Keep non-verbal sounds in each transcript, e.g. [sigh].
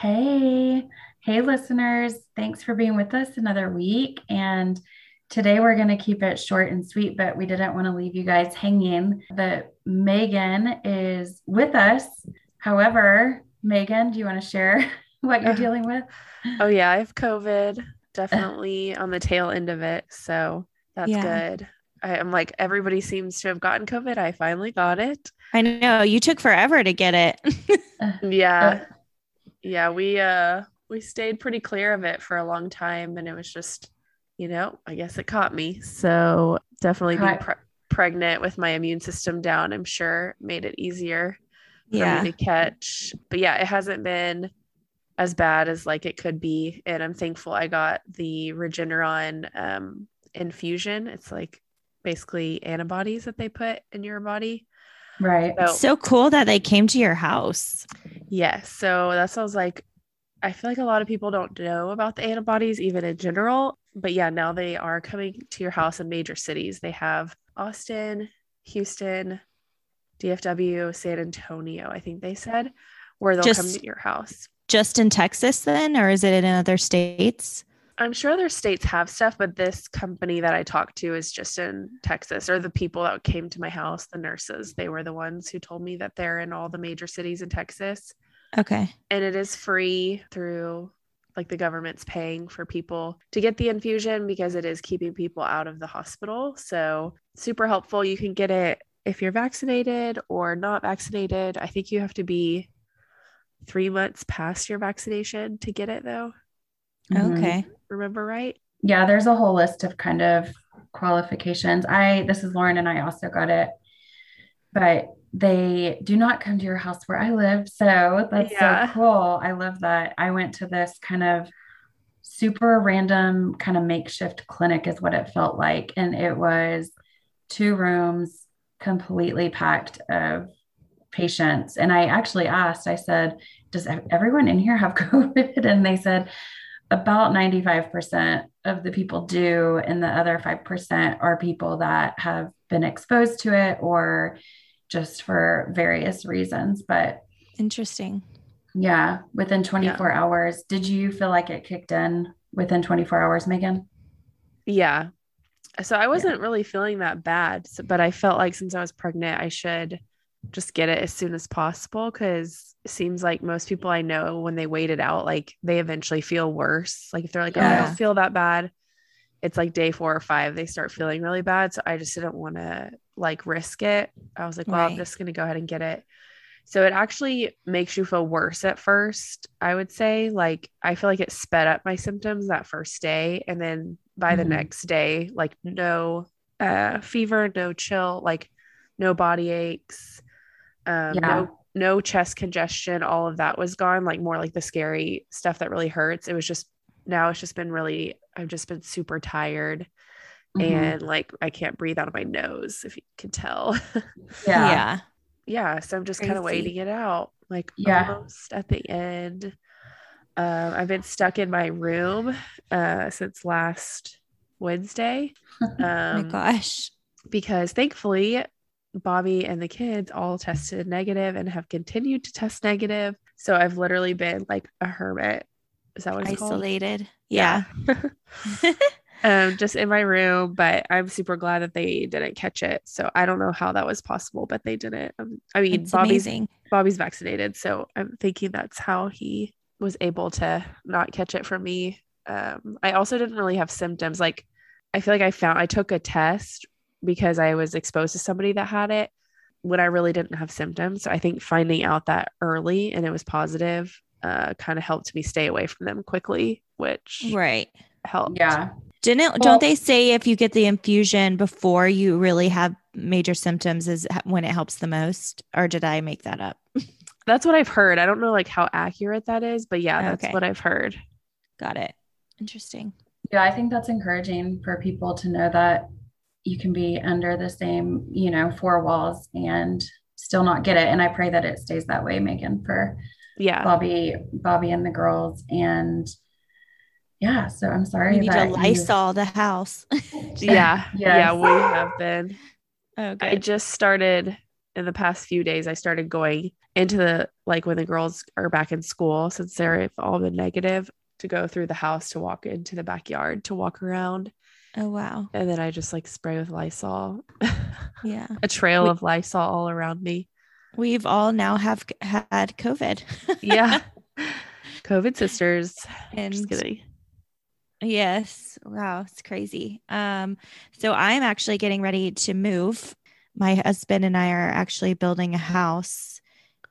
Hey, hey, listeners. Thanks for being with us another week. And today we're going to keep it short and sweet, but we didn't want to leave you guys hanging. That Megan is with us. However, Megan, do you want to share [laughs] what you're dealing with? Oh, yeah. I have COVID, [laughs] definitely on the tail end of it. So that's Yeah. good. I, I'm like, everybody seems to have gotten COVID. I finally got it. I know you took forever to get it. Yeah. [laughs] yeah. We, uh, we stayed pretty clear of it for a long time. And it was just, you know, I guess it caught me. So definitely being pre- pregnant with my immune system down, I'm sure made it easier for yeah. me to catch. But yeah, it hasn't been as bad as like it could be. And I'm thankful I got the Regeneron um, infusion. It's like basically antibodies that they put in your body. Right. So So cool that they came to your house. yeah, so that's I was like, I feel like a lot of people don't know about the antibodies even in general. But yeah, now they are coming to your house in major cities. They have Austin, Houston, DFW, San Antonio, I think they said, where they'll come to your house. Just in Texas, then, or is it in other states? I'm sure other states have stuff, but this company that I talked to is just in Texas, or the people that came to my house, the nurses, they were the ones who told me that they're in all the major cities in Texas. Okay. And it is free through like the government's paying for people to get the infusion because it is keeping people out of the hospital. So, super helpful. You can get it if you're vaccinated or not vaccinated. I think you have to be three months past your vaccination to get it, though. Mhm. Okay. Remember right? Yeah, there's a whole list of kind of qualifications. I this is Lauren and I also got it. But they do not come to your house where I live. So that's Yeah. so cool. I love that. I went to this kind of super random kind of makeshift clinic is what it felt like and it was two rooms completely packed of patients and I actually asked I said does everyone in here have [laughs] covid and they said about 95% of the people do, and the other 5% are people that have been exposed to it or just for various reasons. But Interesting. yeah, within 24 hours, did you feel like it kicked in within 24 hours, Megan? Yeah. So I wasn't really feeling that bad, but I felt like since I was pregnant, I should just get it as soon as possible because it seems like most people I know, when they wait it out, like they eventually feel worse. Like if they're like, oh, I don't feel that bad, it's like day four or five, they start feeling really bad. So I just didn't want to like risk it. I was like, well, I'm just going to go ahead and get it. So it actually makes you feel worse at first, I would say. Like I feel like it sped up my symptoms that first day. And then by the Mhm. next day, like no uh fever, no chill, like no body aches, um, Yeah. no no chest congestion, all of that was gone, like more like the scary stuff that really hurts. It was just now it's just been really I've just been super tired Mhm. and like I can't breathe out of my nose if you can tell. [laughs] yeah. Yeah. yeah so i'm just kind of waiting it out like Yeah. almost at the end um, i've been stuck in my room uh, since last wednesday [laughs] Oh my um, gosh. because thankfully bobby and the kids all tested negative and have continued to test negative so i've literally been like a hermit is that what it's called Isolated. Yeah. [laughs] um, just in my room, but I'm super glad that they didn't catch it. So I don't know how that was possible, but they didn't. Um, I mean, It's Bobby's amazing. Bobby's vaccinated, so I'm thinking that's how he was able to not catch it from me. Um, I also didn't really have symptoms. Like, I feel like I found I took a test because I was exposed to somebody that had it when I really didn't have symptoms. So I think finding out that early and it was positive uh, kind of helped me stay away from them quickly, which Right. helped. Yeah. Didn't Well- don't they say if you get the infusion before you really have major symptoms is when it helps the most? Or did I make that up? [laughs] That's what I've heard. I don't know like how accurate that is, but yeah, that's Okay. what I've heard. Got it. Interesting. Yeah, I think that's encouraging for people to know that you can be under the same, you know, four walls and still not get it. And I pray that it stays that way, Megan, for Yeah. Bobby, Bobby and the girls. And yeah, so I'm sorry We need to that you- the house. [laughs] Yeah. Yeah, we have been. okay. I just started in the past few days. I started going into the like when the girls are back in school since they're all been negative to go through the house to walk into the backyard to walk around. Oh wow. And then I just like spray with Lysol, Yeah. [laughs] a trail We- of Lysol all around me. We've all now have had COVID. Yeah. [laughs] COVID sisters. and Just kidding. Yes. Wow. It's crazy. Um, so I'm actually getting ready to move. My husband and I are actually building a house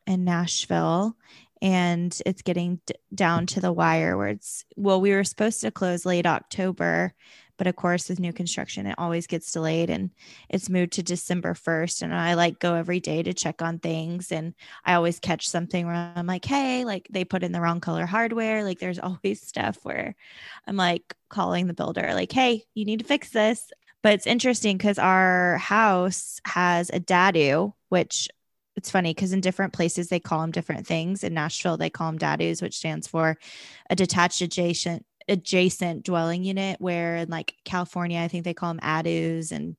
in Nashville and it's getting d- down to the wire where it's, well, we were supposed to close late October, but of course, with new construction, it always gets delayed and it's moved to December 1st. And I like go every day to check on things. And I always catch something where I'm like, hey, like they put in the wrong color hardware. Like there's [laughs] always stuff where I'm like calling the builder, like, hey, you need to fix this. But it's interesting because our house has a dadu, which it's funny because in different places they call them different things. In Nashville, they call them dadus, which stands for a detached adjacent adjacent dwelling unit. Where in like California, I think they call them adus, and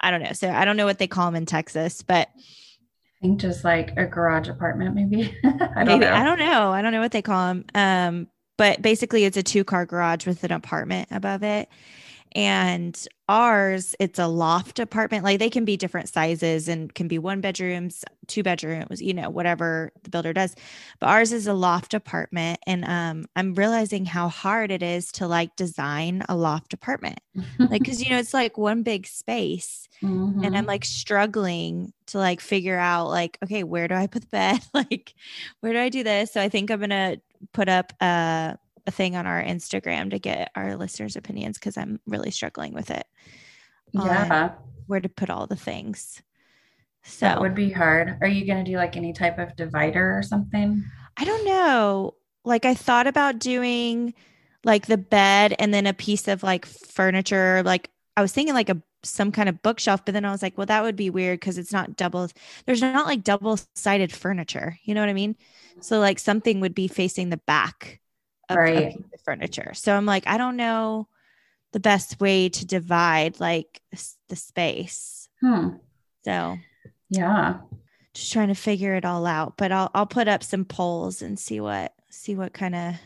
I don't know. So I don't know what they call them in Texas, but I think just like a garage apartment, maybe. [laughs] I don't maybe know. I don't know. I don't know what they call them. Um, but basically, it's a two car garage with an apartment above it. And ours, it's a loft apartment. Like they can be different sizes and can be one bedrooms, two bedrooms, you know, whatever the builder does. But ours is a loft apartment. And um, I'm realizing how hard it is to like design a loft apartment. [laughs] Like, cause you know, it's like one big space and I'm Mhm. like struggling to like figure out like okay where do I put the bed [laughs] like where do I do this so I think I'm gonna put up a, a thing on our Instagram to get our listeners opinions because I'm really struggling with it yeah, where to put all the things. So that would be hard. Are you going to do like any type of divider or something? I don't know. Like I thought about doing like the bed and then a piece of like furniture. Like I was thinking like a some kind of bookshelf but then I was like well that would be weird because it's not double there's not like double sided furniture you know what I mean? So like something would be facing the back of, of the furniture so I'm like I don't know the best way to divide like the space Hmm. so Yeah. just trying to figure it all out but I'll I'll put up some polls and see what see what kind of Are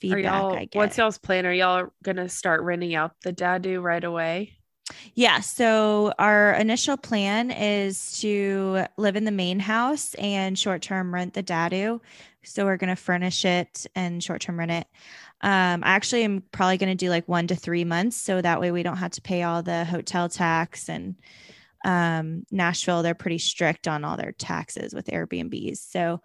feedback y'all I get what's y'all's plan? Are y'all gonna start renting out the dadu right away? Yeah. So our initial plan is to live in the main house and short term rent the dadu. So we're going to furnish it and short term rent it. Um, I actually am probably going to do like one to three months. So that way we don't have to pay all the hotel tax and um, Nashville, they're pretty strict on all their taxes with Airbnbs. So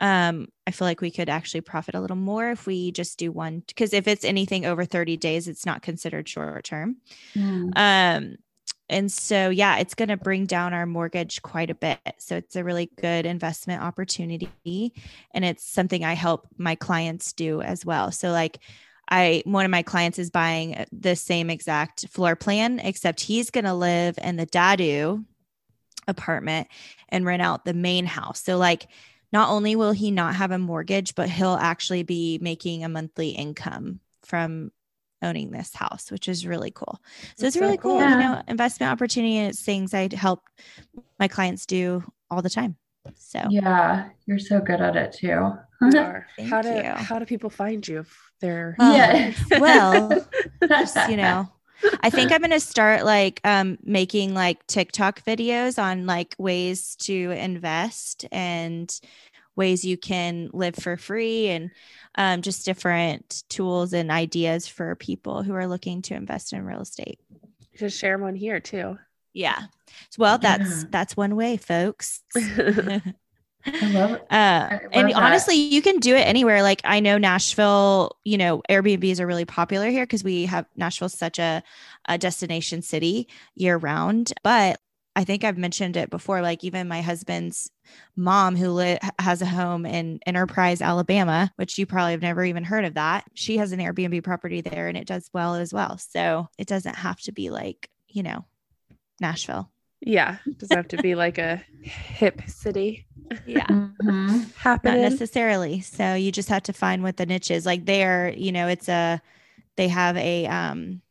um, I feel like we could actually profit a little more if we just do one, because if it's anything over 30 days, it's not considered short term. Hmm. Um, and so, yeah, it's going to bring down our mortgage quite a bit. So it's a really good investment opportunity. And it's something I help my clients do as well. So, like, I, one of my clients is buying the same exact floor plan, except he's going to live in the Dadu apartment and rent out the main house. So, like, not only will he not have a mortgage, but he'll actually be making a monthly income from owning this house, which is really cool. So That's it's a so really cool, cool. you know, investment opportunity. And it's things I help my clients do all the time. So Yeah. You're so good at it too. [laughs] How do you. how do people find you if they're Well, yeah. [laughs] well, [laughs] just, you know, I think I'm going to start like um, making like TikTok videos on like ways to invest and ways you can live for free and um, just different tools and ideas for people who are looking to invest in real estate. just share them on here too. Yeah. Well, that's Yeah. that's one way, folks. [laughs] I love it. Uh, love and that. honestly, you can do it anywhere. Like I know Nashville, you know, Airbnbs are really popular here because we have Nashville's such a, a destination city year round. But I think I've mentioned it before. Like even my husband's mom, who li- has a home in Enterprise, Alabama, which you probably have never even heard of that. She has an Airbnb property there, and it does well as well. So it doesn't have to be like you know, Nashville. Yeah, doesn't have to be like a hip city. Yeah, Mhm. not necessarily. So you just have to find what the niche is. Like there, you know, it's a they have a um,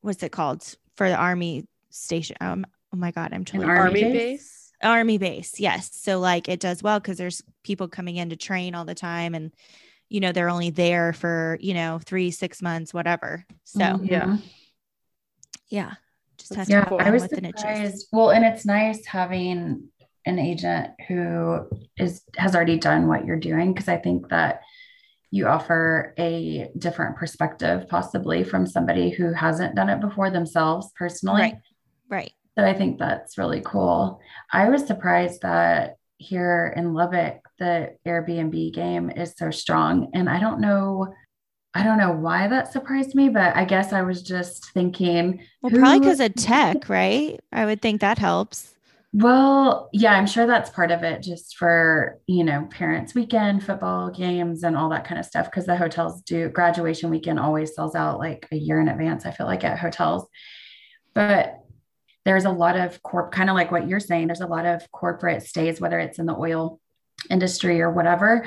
what's it called for the army station? Um, oh my god, I'm totally army Army base? base. army base yes so like it does well because there's people coming in to train all the time and you know they're only there for you know three six months whatever so Mhm. Yeah. yeah just have That's Yeah, cool. I was what the niche is. surprised. Well, and it's nice having an agent who is has already done what you're doing because I think that you offer a different perspective possibly from somebody who hasn't done it before themselves personally. Right. right So I think that's really cool. I was surprised that here in Lubbock, the Airbnb game is so strong. And I don't know, I don't know why that surprised me, but I guess I was just thinking, well probably because of tech right i would think that helps well, yeah, I'm sure that's part of it, just for, you know, parents' weekend, football games, and all that kind of stuff. Because the hotels do graduation weekend always sells out like a year in advance, I feel like at hotels. But there's a lot of corp, kind of like what you're saying, there's a lot of corporate stays, whether it's in the oil industry or whatever,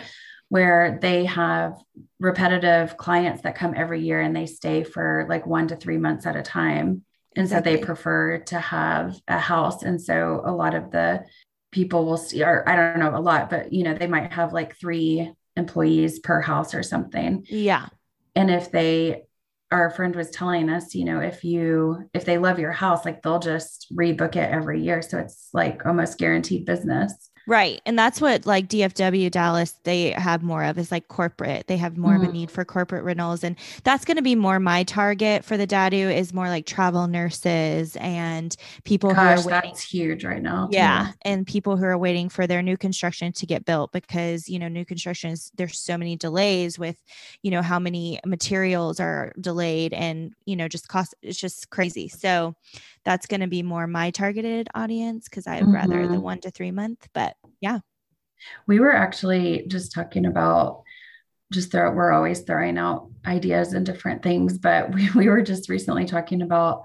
where they have repetitive clients that come every year and they stay for like one to three months at a time. And so they prefer to have a house. And so a lot of the people will see, or I don't know, a lot, but you know, they might have like three employees per house or something. yeah And if they, our friend was telling us, you know, if you, if they love your house, like they'll just rebook it every year. So it's like almost guaranteed business. Right. And that's what like DFW Dallas, they have more of is like corporate. They have more of a Mhm. need for corporate rentals. And that's going to be more my target for the Dadu is more like travel nurses and people Gosh, who are waiting. that's huge right now. Yeah. And people who are waiting for their new construction to get built because, you know, new construction is there's so many delays with, you know, how many materials are delayed and, you know, just cost it's just crazy. So that's going to be more my targeted audience because I'd rather the Mhm. one to three month. But yeah. We were actually just talking about just throw we're always throwing out ideas and different things, but [laughs] we, we were just recently talking about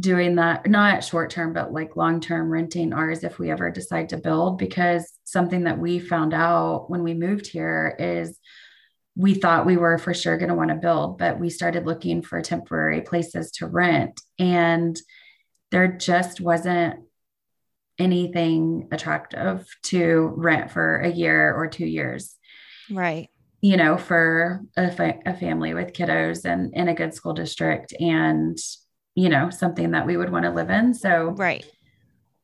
doing that, not short term, but like long term renting ours if we ever decide to build. Because something that we found out when we moved here is we thought we were for sure going to want to build, but we started looking for temporary places to rent. And there just wasn't anything attractive to rent for a year or two years Right. you know for a, fa- a family with kiddos and in a good school district and you know something that we would want to live in so Right.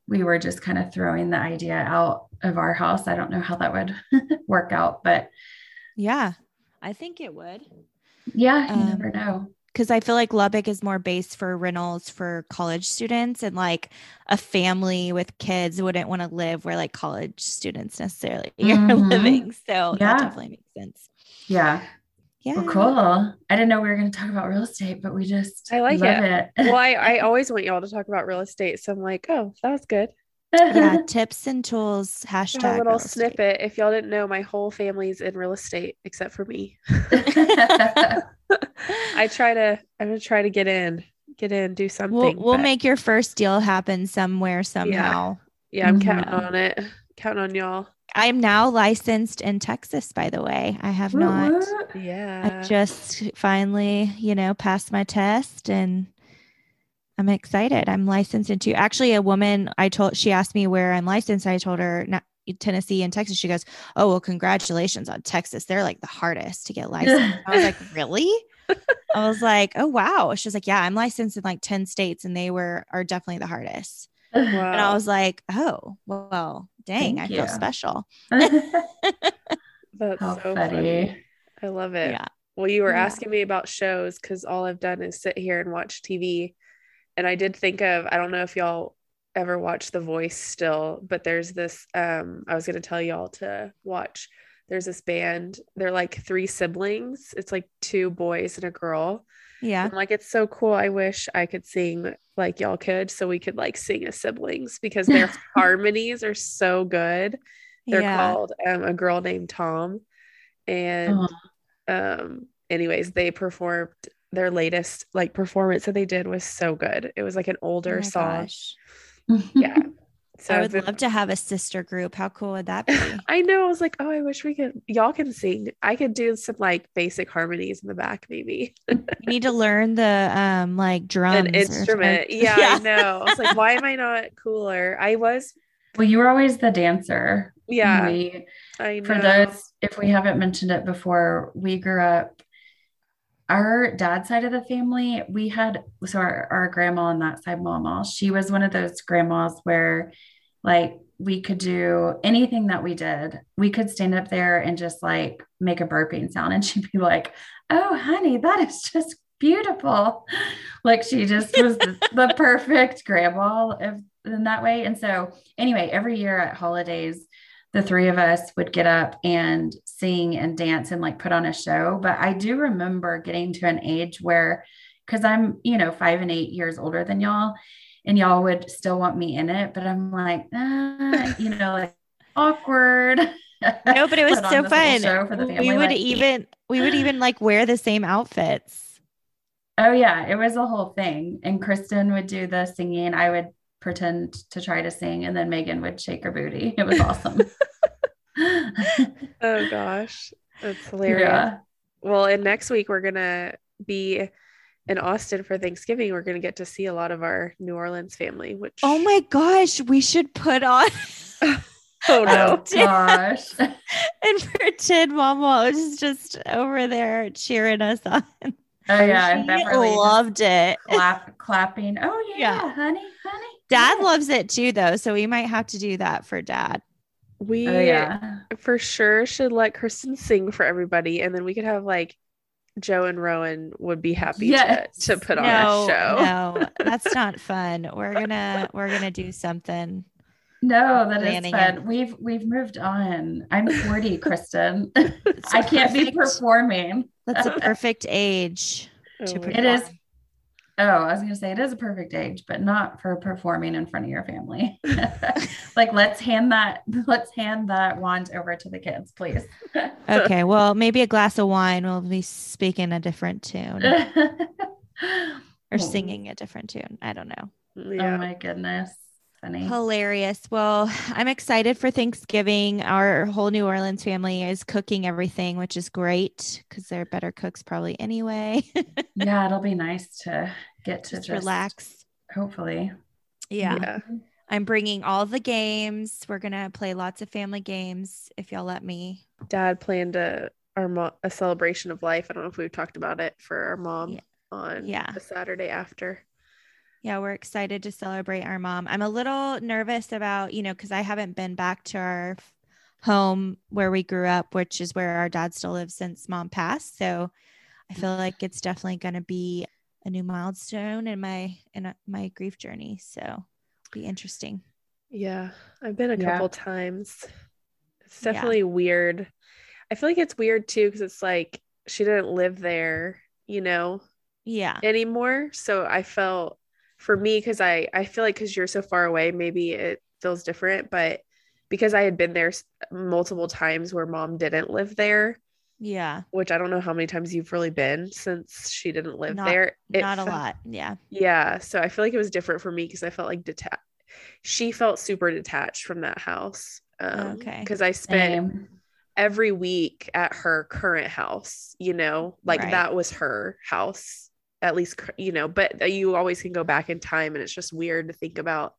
we were just kind of throwing the idea out of our house i don't know how that would [laughs] work out but Yeah. I think it would. yeah you Um, never know because I feel like Lubbock is more based for rentals for college students, and like a family with kids wouldn't want to live where like college students necessarily [laughs] are Mhm. living. So Yeah. that definitely makes sense. yeah Yeah. well cool i didn't know we were going to talk about real estate but we just I like love it. it, well, I, I [laughs] always want y'all to talk about real estate. So I'm like, oh, that was good. Yeah. [laughs] Tips and tools. Hashtag a little real estate. snippet. If y'all didn't know, my whole family's in real estate except for me. I try to, I'm gonna try to get in, get in, do something. We'll we'll but make your first deal happen somewhere somehow. yeah, I'm counting Mhm. on it. Counting on y'all. I'm now licensed in Texas, by the way. I have Woot not. Yeah. I just finally, you know, passed my test and I'm excited. I'm licensed into actually a woman I told she asked me where I'm licensed. I told her "Na- Tennessee and Texas. She goes, Oh, well, congratulations on Texas. They're like the hardest to get [laughs] licensed. I was like, Really? I was like, Oh wow. She's like, Yeah, I'm licensed in like 10 states and they were are definitely the hardest. wow. And I was like, Oh, well, dang, Thank I feel special. [laughs] That's How so funny. funny. I love it. Yeah. Well, you were Yeah. asking me about shows because all I've done is sit here and watch TV. And I did think of, I don't know if y'all ever watch The Voice still, but there's this, um, I was going to tell y'all to watch there's this band. They're like three siblings. It's like two boys and a girl. Yeah. I'm like, it's so cool. I wish I could sing like y'all could, so we could like sing as siblings because their [laughs] harmonies are so good. They're yeah. called um, a girl named Tom, and um, anyways, they performed their latest like performance that they did was so good. It was like an Oh older my song. gosh. Yeah. [laughs] So I would been- love to have a sister group. How cool would that be? [laughs] I know. I was like, oh, I wish we could. Y'all can sing. I could do some like basic harmonies in the back, maybe you need to learn the um like drums. an instrument. something. [laughs] Yeah, I know. I was like, why am I not cooler? I was. Well, you were always the dancer. Yeah, We, I know. for those, if we haven't mentioned it before, we grew up. Our dad's side of the family, we had so our, our grandma on that side, mama, she was one of those grandmas where like we could do anything that we did. We could stand up there and just like make a burping sound, and [laughs] she'd be like, Oh, honey, that is just beautiful. Like she just was the, perfect grandma in that way. And so, anyway, every year at holidays, the three of us would get up and sing and dance and like put on a show. But I do remember getting to an age where, because I'm, you know, five and eight years older than y'all, and y'all would still want me in it. But I'm like, ah, [laughs] you know, like awkward. [laughs] No, but it was so fun. show for the we would like- even we would even like wear the same outfits. Oh yeah, it was a whole thing. And Kristen would do the singing. I would pretend to try to sing, and then Megan would shake her booty. It was awesome. [laughs] [laughs] Oh gosh, that's hilarious. yeah. Well, and next week we're gonna be in Austin for Thanksgiving. We're gonna get to see a lot of our New Orleans family. Which Oh my gosh, we should put on oh [laughs] Oh no, oh, gosh. and pretend Mama was just over there cheering us on. Oh yeah, She Beverly loved it. clap clapping. Oh yeah, Yeah. honey, honey. Dad yeah. loves it too, though. So we might have to do that for dad. we Oh yeah. for sure should let Kristen sing for everybody, and then we could have like Joe and Rowan would be happy Yes. to, to put on a show. no, [laughs] that's not fun. We're gonna we're gonna do something. No, that is Planning fun. it. We've we've moved on. I'm 40, [laughs] Kristen. It's I can't be performing. That's a perfect age. Oh to my put It God. is. Oh, I was going to say it is a perfect age, but not for performing in front of your family. [laughs] like let's hand that let's hand that wand over to the kids, please. [laughs] Okay, well, maybe a glass of wine will be speaking a different tune [laughs] or Oh. singing a different tune. I don't know. Yeah. Oh my goodness. Funny. Hilarious. Well, I'm excited for Thanksgiving. Our whole New Orleans family is cooking everything, which is great because they're better cooks probably anyway. Yeah, it'll be nice to get to just, just, relax. Hopefully. Yeah. yeah. I'm bringing all the games. We're going to play lots of family games if y'all let me. Dad planned a our mo- a celebration of life. I don't know if we've talked about it for our mom Yeah. on Yeah. the Saturday after. Yeah, we're excited to celebrate our mom. I'm a little nervous about, you know, because I haven't been back to our home where we grew up, which is where our dad still lives since mom passed. So I feel like it's definitely going to be a new milestone in my in a, my grief journey. So it'll be interesting. Yeah, I've been a Yeah. couple times. It's Yeah. definitely weird. I feel like it's weird too because it's like she didn't live there, you know, Yeah. anymore. So I felt for me because I I feel like because you're so far away, maybe it feels different. But because I had been there multiple times where mom didn't live there, Yeah. which I don't know how many times you've really been since she didn't live Not- there. it Not a lot. Yeah. Yeah. So I feel like it was different for me because I felt like detached. She felt super detached from that house. Um, Okay. Because I spent Same. every week at her current house, you know, like Right. that was her house, at least, you know, but you always can go back in time. And it's just weird to think about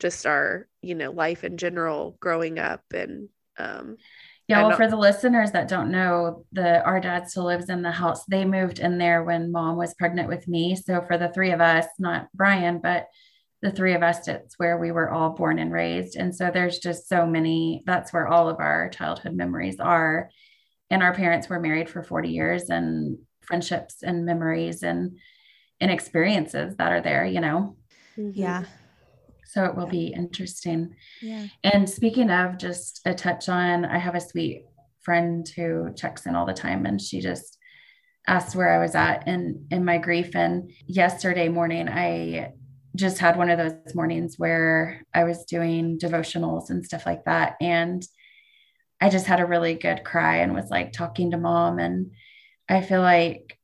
just our, you know, life in general growing up. And, um, Yeah, well, for the listeners that don't know, the our dad still lives in the house. They moved in there when mom was pregnant with me. So for the three of us, not Brian, but the three of us, it's where we were all born and raised. And so there's just so many, that's where all of our childhood memories are. And our parents were married for 40 years and friendships and memories and and experiences that are there, you know. mhm. Yeah. So it will Yeah. be interesting. Yeah. And speaking of just a touch on, I have a sweet friend who checks in all the time and she just asked where I was at in in my grief and yesterday morning I just had one of those mornings where I was doing devotionals and stuff like that and I just had a really good cry and was like talking to mom and I feel like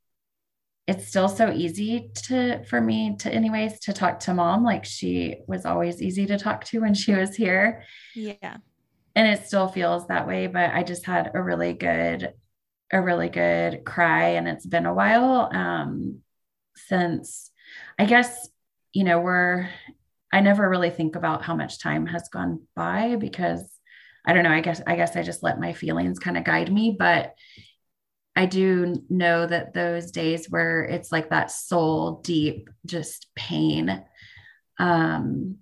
it's still so easy to for me to anyways to talk to mom. Like she was always easy to talk to when she was here. Yeah. And it still feels that way but i just had a really good a really good cry and it's been a while um since i guess you know we're i never really think about how much time has gone by because i don't know i guess i guess i just let my feelings kind of guide me but I do know that those days where it's like that soul deep, just pain, um,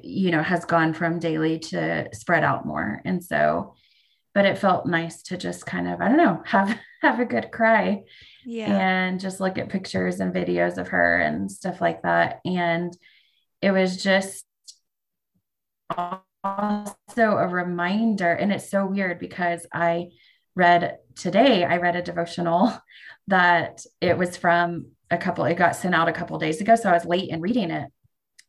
you know, has gone from daily to spread out more. And so, but it felt nice to just kind of, I don't know, have [laughs] have a good cry. Yeah. And just look at pictures and videos of her and stuff like that. And it was just also a reminder. And it's so weird because I read today, I read a devotional that it was from a couple, it got sent out a couple days ago. So I was late in reading it.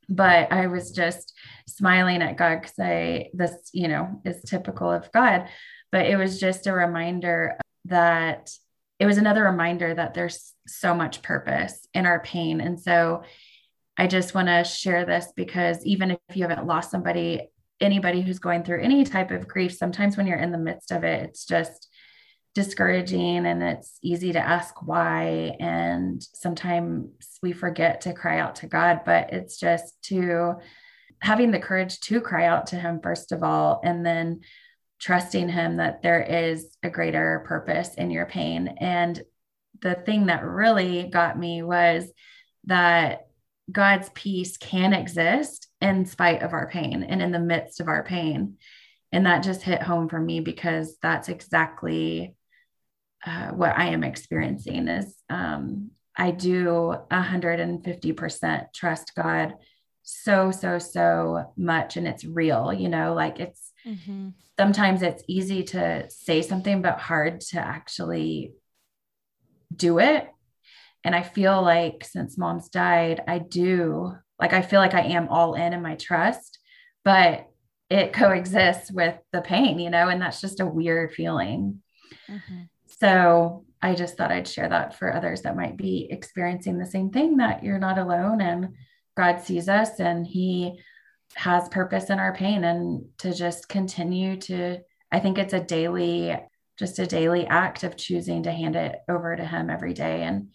But I was just smiling at God because I, this, you know, is typical of God. But it was just a reminder that it was another reminder that there's so much purpose in our pain. And so I just want to share this because even if you haven't lost somebody, anybody who's going through any type of grief, sometimes when you're in the midst of it, it's just discouraging and it's easy to ask why. And sometimes we forget to cry out to God, but it's just to having the courage to cry out to Him, first of all, and then trusting Him that there is a greater purpose in your pain. And the thing that really got me was that God's peace can exist in spite of our pain and in the midst of our pain. And that just hit home for me because that's exactly uh, what I am experiencing is um, I do 150% trust God so, so, so much. And it's real, you know, like it's mm-hmm. sometimes it's easy to say something, but hard to actually do it. And I feel like since mom's died, I do like, I feel like I am all in in my trust, but it coexists with the pain, you know, and that's just a weird feeling. Mm-hmm. So I just thought I'd share that for others that might be experiencing the same thing that you're not alone and God sees us and He has purpose in our pain and to just continue to, I think it's a daily, just a daily act of choosing to hand it over to Him every day and,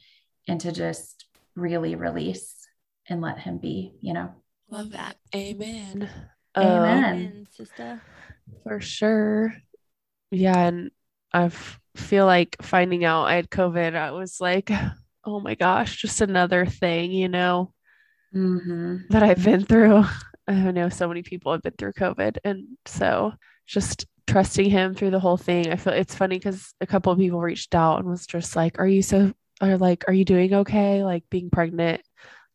and to just really release and let Him be, you know. Love that. Amen. Amen. Um, sister. For sure. Yeah. And I've feel like finding out I had COVID, I was like, [sighs] oh my gosh, just another thing, you know, mm-hmm. that I've been through. [laughs] I know so many people have been through COVID. And so just trusting him through the whole thing. I feel it's funny because a couple of people reached out and was just like, Are you so, are like, are you doing okay? Like being pregnant.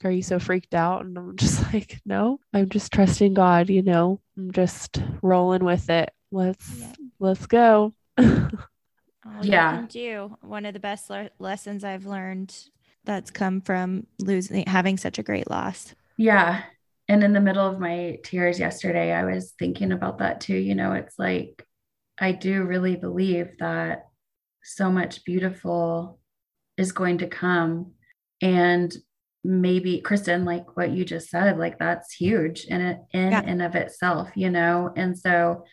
Are you so freaked out? And I'm just [laughs] like, No, I'm just trusting God, you know, I'm just rolling with it. Let's, yeah. let's go. [laughs] Oh, all yeah. do. One of the best le- lessons I've learned that's come from losing having such a great loss. Yeah. And in the middle of my tears yesterday, I was thinking about that too. You know, it's like I do really believe that so much beautiful is going to come. And maybe Kristen, like what you just said, like that's huge in it in yeah. and of itself, you know. And so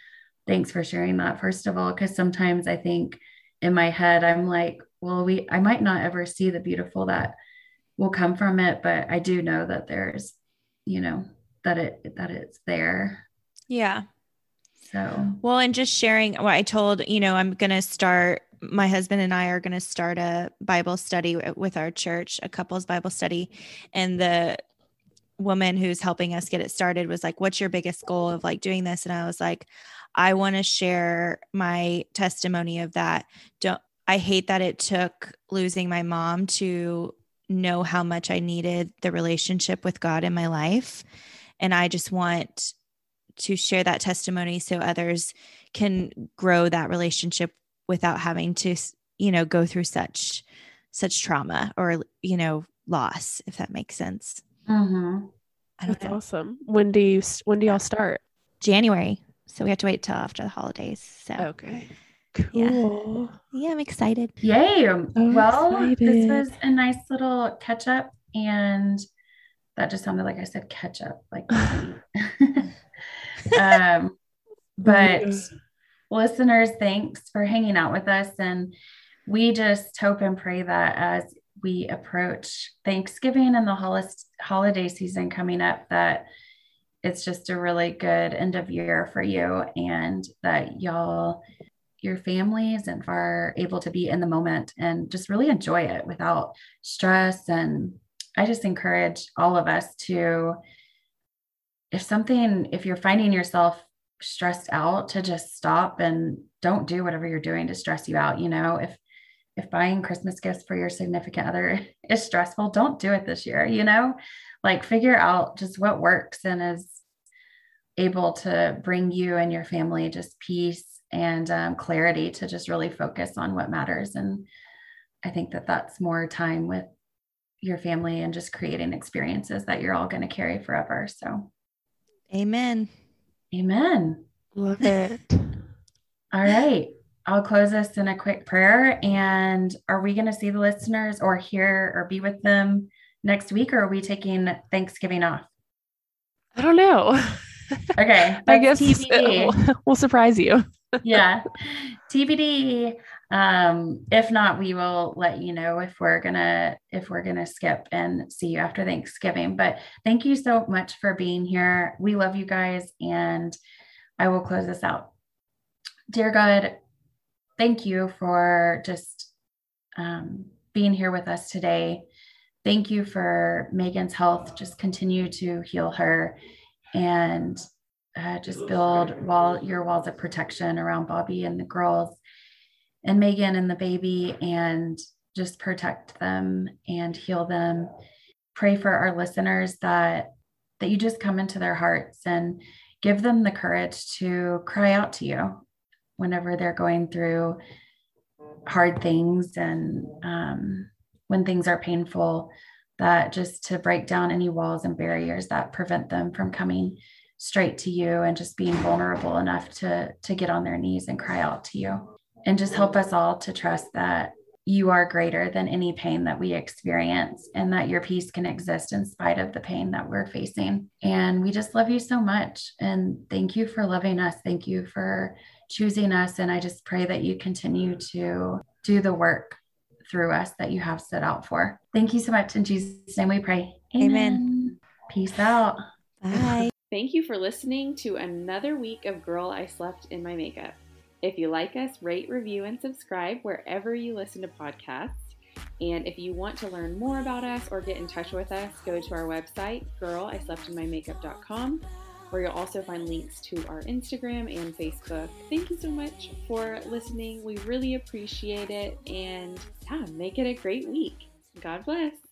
thanks for sharing that, first of all, because sometimes I think in my head i'm like well we i might not ever see the beautiful that will come from it but i do know that there's you know that it that it's there. Yeah. So. Well and just sharing what i told you know i'm going to start my husband and i are going to start a bible study with our church a couples bible study. And the woman who's helping us get it started was like what's your biggest goal of like doing this? And i was like I want to share my testimony of that. Don't I hate that it took losing my mom to know how much I needed the relationship with God in my life. And I just want to share that testimony so others can grow that relationship without having to, you know, go through such such trauma or you know loss if that makes sense Mm-hmm. I don't That's know. awesome. When do you when do y'all start? January. So we have to wait till after the holidays. So Okay. Cool. yeah, I'm excited. Yay. well, this was a nice little catch up. And that just sounded like I said catch up. Like, [laughs] [laughs] um, but listeners, thanks for hanging out with us. And we just hope and pray that as we approach Thanksgiving and the holiday season coming up, that it's just a really good end of year for you and that y'all, your families and are able to be in the moment and just really enjoy it without stress. And I just encourage all of us to, if something, if you're finding yourself stressed out to just stop and don't do whatever you're doing to stress you out. You know, if if buying Christmas gifts for your significant other [laughs] is stressful, don't do it this year, you know? Like figure out just what works and is able to bring you and your family just peace and um, clarity to just really focus on what matters. And I think that that's more time with your family and just creating experiences that you're all going to carry forever. So, Amen. amen. Love it. [laughs] All right. I'll close us in a quick prayer. And are we going to see the listeners or hear or be with them next week? Or are we taking Thanksgiving off? I don't know. [laughs] Okay. I guess TBD. we'll surprise you. [laughs] yeah. TBD. Um, if not, we will let you know if we're gonna if we're gonna skip and see you after Thanksgiving. But thank you so much for being here. We love you guys, and I will close this out. Dear God, thank you for just um, being here with us today. Thank you for Megan's health. Just continue to heal her and uh, just build wall your walls of protection around Bobby and the girls and Megan and the baby and just protect them and heal them. Pray for our listeners that that you just come into their hearts and give them the courage to cry out to you whenever they're going through hard things and um, when things are painful that just to break down any walls and barriers that prevent them from coming straight to you and just being vulnerable enough to to get on their knees and cry out to you. And just help us all to trust that you are greater than any pain that we experience and that your peace can exist in spite of the pain that we're facing. And we just love you so much. And thank you for loving us. Thank you for choosing us. And i just pray that you continue to do the work through us that you have set out for thank you so much in jesus name we pray Amen. peace out [laughs] Bye. Thank you for listening to another week of Girl I Slept in My Makeup. If you like us, rate, review, and subscribe wherever you listen to podcasts. And if you want to learn more about us or get in touch with us, go to our website, girlisleptinmymakeup.com, where you'll also find links to our Instagram and Facebook. Thank you so much for listening. We really appreciate it. And yeah, make it a great week. God bless.